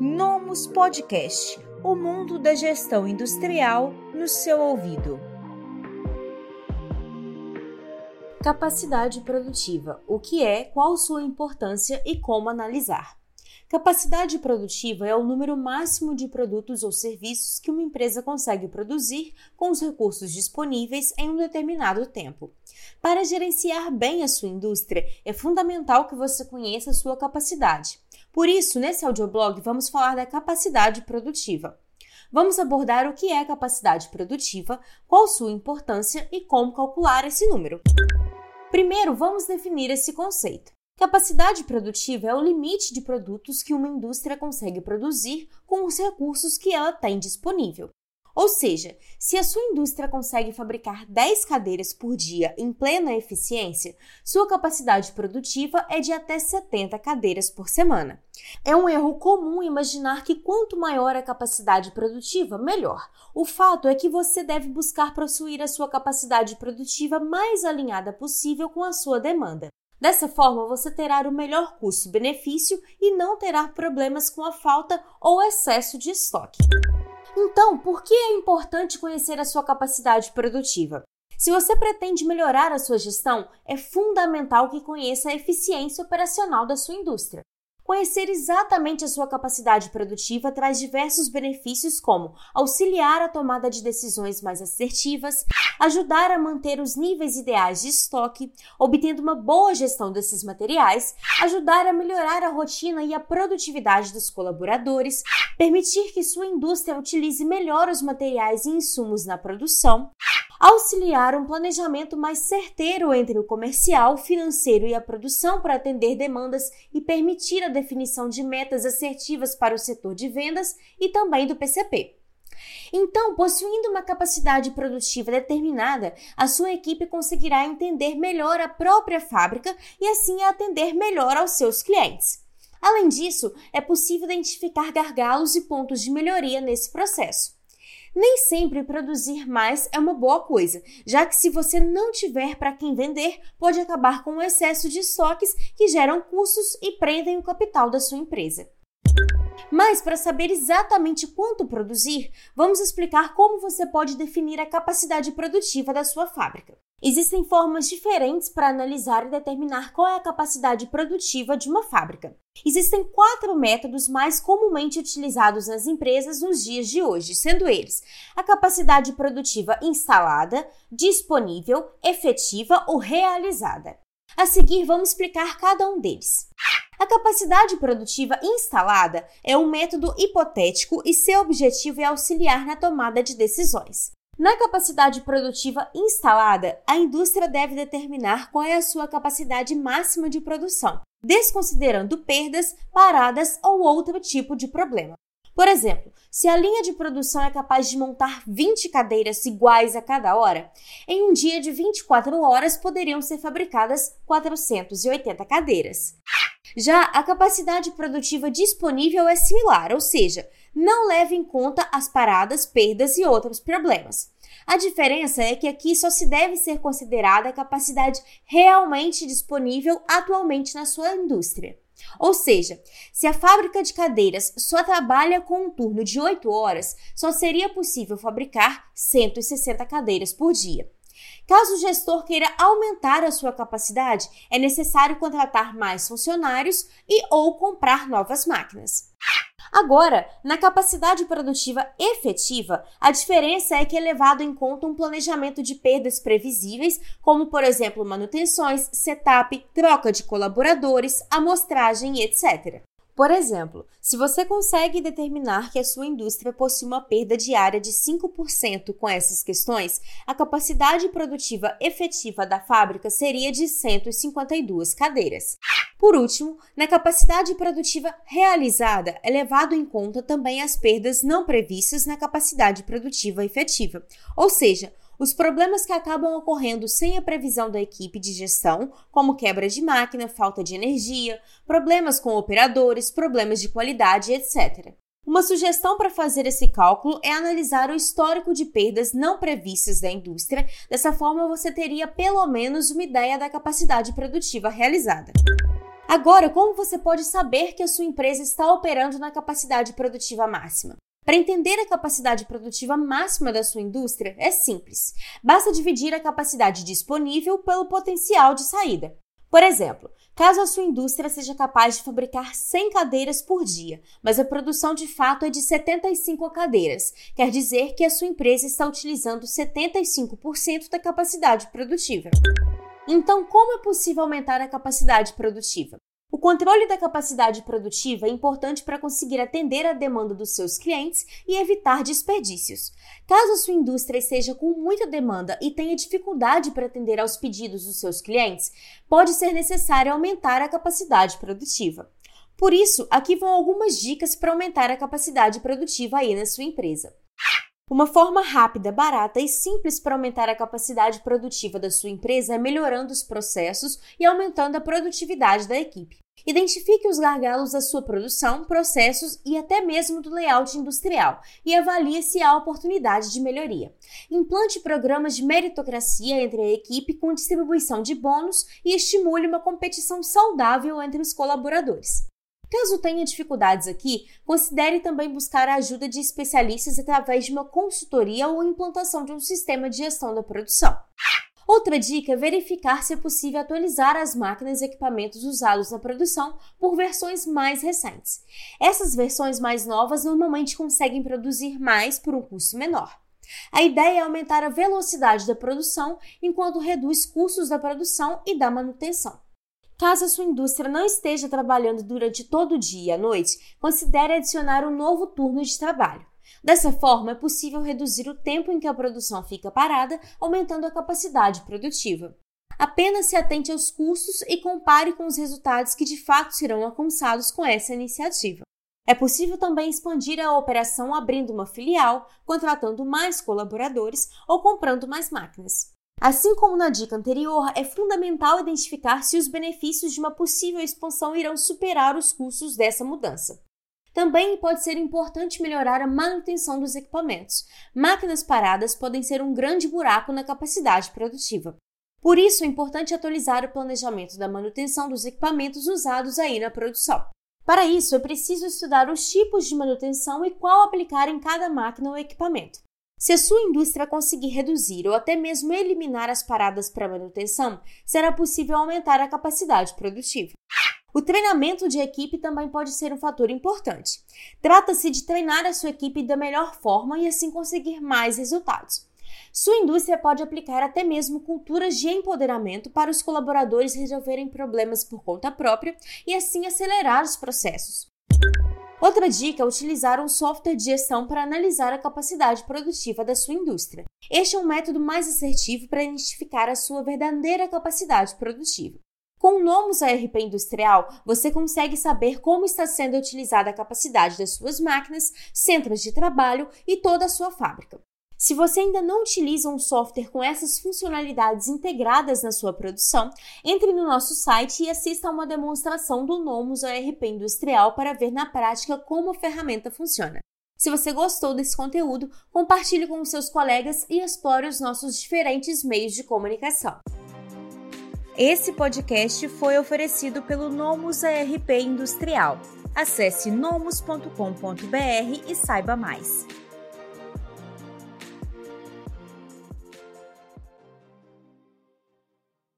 Nomus Podcast o mundo da gestão industrial no seu ouvido. Capacidade produtiva: o que é, qual sua importância e como analisar. Capacidade produtiva é o número máximo de produtos ou serviços que uma empresa consegue produzir com os recursos disponíveis em um determinado tempo. Para gerenciar bem a sua indústria, é fundamental que você conheça a sua capacidade. Por isso, nesse audioblog, vamos falar da capacidade produtiva. Vamos abordar o que é capacidade produtiva, qual sua importância e como calcular esse número. Primeiro, vamos definir esse conceito. Capacidade produtiva é o limite de produtos que uma indústria consegue produzir com os recursos que ela tem disponível. Ou seja, se a sua indústria consegue fabricar 10 cadeiras por dia em plena eficiência, sua capacidade produtiva é de até 70 cadeiras por semana. É um erro comum imaginar que quanto maior a capacidade produtiva, melhor. O fato é que você deve buscar possuir a sua capacidade produtiva mais alinhada possível com a sua demanda. Dessa forma, você terá o melhor custo-benefício e não terá problemas com a falta ou excesso de estoque. Então, por que é importante conhecer a sua capacidade produtiva? Se você pretende melhorar a sua gestão, é fundamental que conheça a eficiência operacional da sua indústria. Conhecer exatamente a sua capacidade produtiva traz diversos benefícios, como auxiliar a tomada de decisões mais assertivas, ajudar a manter os níveis ideais de estoque, obtendo uma boa gestão desses materiais, ajudar a melhorar a rotina e a produtividade dos colaboradores, permitir que sua indústria utilize melhor os materiais e insumos na produção, auxiliar um planejamento mais certeiro entre o comercial, financeiro e a produção para atender demandas e permitir a definição de metas assertivas para o setor de vendas e também do PCP. Então, possuindo uma capacidade produtiva determinada, a sua equipe conseguirá entender melhor a própria fábrica e assim atender melhor aos seus clientes. Além disso, é possível identificar gargalos e pontos de melhoria nesse processo. Nem sempre produzir mais é uma boa coisa, já que se você não tiver para quem vender, pode acabar com o excesso de estoques que geram custos e prendem o capital da sua empresa. Mas para saber exatamente quanto produzir, vamos explicar como você pode definir a capacidade produtiva da sua fábrica. Existem formas diferentes para analisar e determinar qual é a capacidade produtiva de uma fábrica. Existem quatro métodos mais comumente utilizados nas empresas nos dias de hoje, sendo eles a capacidade produtiva instalada, disponível, efetiva ou realizada. A seguir, vamos explicar cada um deles. A capacidade produtiva instalada é um método hipotético e seu objetivo é auxiliar na tomada de decisões. Na capacidade produtiva instalada, a indústria deve determinar qual é a sua capacidade máxima de produção, desconsiderando perdas, paradas ou outro tipo de problema. Por exemplo, se a linha de produção é capaz de montar 20 cadeiras iguais a cada hora, em um dia de 24 horas poderiam ser fabricadas 480 cadeiras. Já a capacidade produtiva disponível é similar, ou seja, não leva em conta as paradas, perdas e outros problemas. A diferença é que aqui só se deve ser considerada a capacidade realmente disponível atualmente na sua indústria. Ou seja, se a fábrica de cadeiras só trabalha com um turno de 8 horas, só seria possível fabricar 160 cadeiras por dia. Caso o gestor queira aumentar a sua capacidade, é necessário contratar mais funcionários e ou comprar novas máquinas. Agora, na capacidade produtiva efetiva, a diferença é que é levado em conta um planejamento de perdas previsíveis, como por exemplo manutenções, setup, troca de colaboradores, amostragem, etc. Por exemplo, se você consegue determinar que a sua indústria possui uma perda diária de 5% com essas questões, a capacidade produtiva efetiva da fábrica seria de 152 cadeiras. Por último, na capacidade produtiva realizada, é levado em conta também as perdas não previstas na capacidade produtiva efetiva, ou seja, os problemas que acabam ocorrendo sem a previsão da equipe de gestão, como quebra de máquina, falta de energia, problemas com operadores, problemas de qualidade, etc. Uma sugestão para fazer esse cálculo é analisar o histórico de perdas não previstas da indústria, dessa forma você teria pelo menos uma ideia da capacidade produtiva realizada. Agora, como você pode saber que a sua empresa está operando na capacidade produtiva máxima? Para entender a capacidade produtiva máxima da sua indústria, é simples. Basta dividir a capacidade disponível pelo potencial de saída. Por exemplo, caso a sua indústria seja capaz de fabricar 100 cadeiras por dia, mas a produção de fato é de 75 cadeiras, quer dizer que a sua empresa está utilizando 75% da capacidade produtiva. Então, como é possível aumentar a capacidade produtiva? O controle da capacidade produtiva é importante para conseguir atender a demanda dos seus clientes e evitar desperdícios. Caso a sua indústria esteja com muita demanda e tenha dificuldade para atender aos pedidos dos seus clientes, pode ser necessário aumentar a capacidade produtiva. Por isso, aqui vão algumas dicas para aumentar a capacidade produtiva aí na sua empresa. Uma forma rápida, barata e simples para aumentar a capacidade produtiva da sua empresa é melhorando os processos e aumentando a produtividade da equipe. Identifique os gargalos da sua produção, processos e até mesmo do layout industrial e avalie se há oportunidade de melhoria. Implante programas de meritocracia entre a equipe com distribuição de bônus e estimule uma competição saudável entre os colaboradores. Caso tenha dificuldades aqui, considere também buscar a ajuda de especialistas através de uma consultoria ou implantação de um sistema de gestão da produção. Outra dica é verificar se é possível atualizar as máquinas e equipamentos usados na produção por versões mais recentes. Essas versões mais novas normalmente conseguem produzir mais por um custo menor. A ideia é aumentar a velocidade da produção enquanto reduz custos da produção e da manutenção. Caso a sua indústria não esteja trabalhando durante todo o dia e a noite, considere adicionar um novo turno de trabalho. Dessa forma, é possível reduzir o tempo em que a produção fica parada, aumentando a capacidade produtiva. Apenas se atente aos custos e compare com os resultados que de fato serão alcançados com essa iniciativa. É possível também expandir a operação abrindo uma filial, contratando mais colaboradores ou comprando mais máquinas. Assim como na dica anterior, é fundamental identificar se os benefícios de uma possível expansão irão superar os custos dessa mudança. Também pode ser importante melhorar a manutenção dos equipamentos. Máquinas paradas podem ser um grande buraco na capacidade produtiva. Por isso, é importante atualizar o planejamento da manutenção dos equipamentos usados aí na produção. Para isso, é preciso estudar os tipos de manutenção e qual aplicar em cada máquina ou equipamento. Se a sua indústria conseguir reduzir ou até mesmo eliminar as paradas para manutenção, será possível aumentar a capacidade produtiva. O treinamento de equipe também pode ser um fator importante. Trata-se de treinar a sua equipe da melhor forma e assim conseguir mais resultados. Sua indústria pode aplicar até mesmo culturas de empoderamento para os colaboradores resolverem problemas por conta própria e assim acelerar os processos. Outra dica é utilizar um software de gestão para analisar a capacidade produtiva da sua indústria. Este é um método mais assertivo para identificar a sua verdadeira capacidade produtiva. Com o Nomus ARP Industrial, você consegue saber como está sendo utilizada a capacidade das suas máquinas, centros de trabalho e toda a sua fábrica. Se você ainda não utiliza um software com essas funcionalidades integradas na sua produção, entre no nosso site e assista a uma demonstração do Nomus ERP Industrial para ver na prática como a ferramenta funciona. Se você gostou desse conteúdo, compartilhe com seus colegas e explore os nossos diferentes meios de comunicação. Esse podcast foi oferecido pelo Nomus ERP Industrial. Acesse nomus.com.br e saiba mais.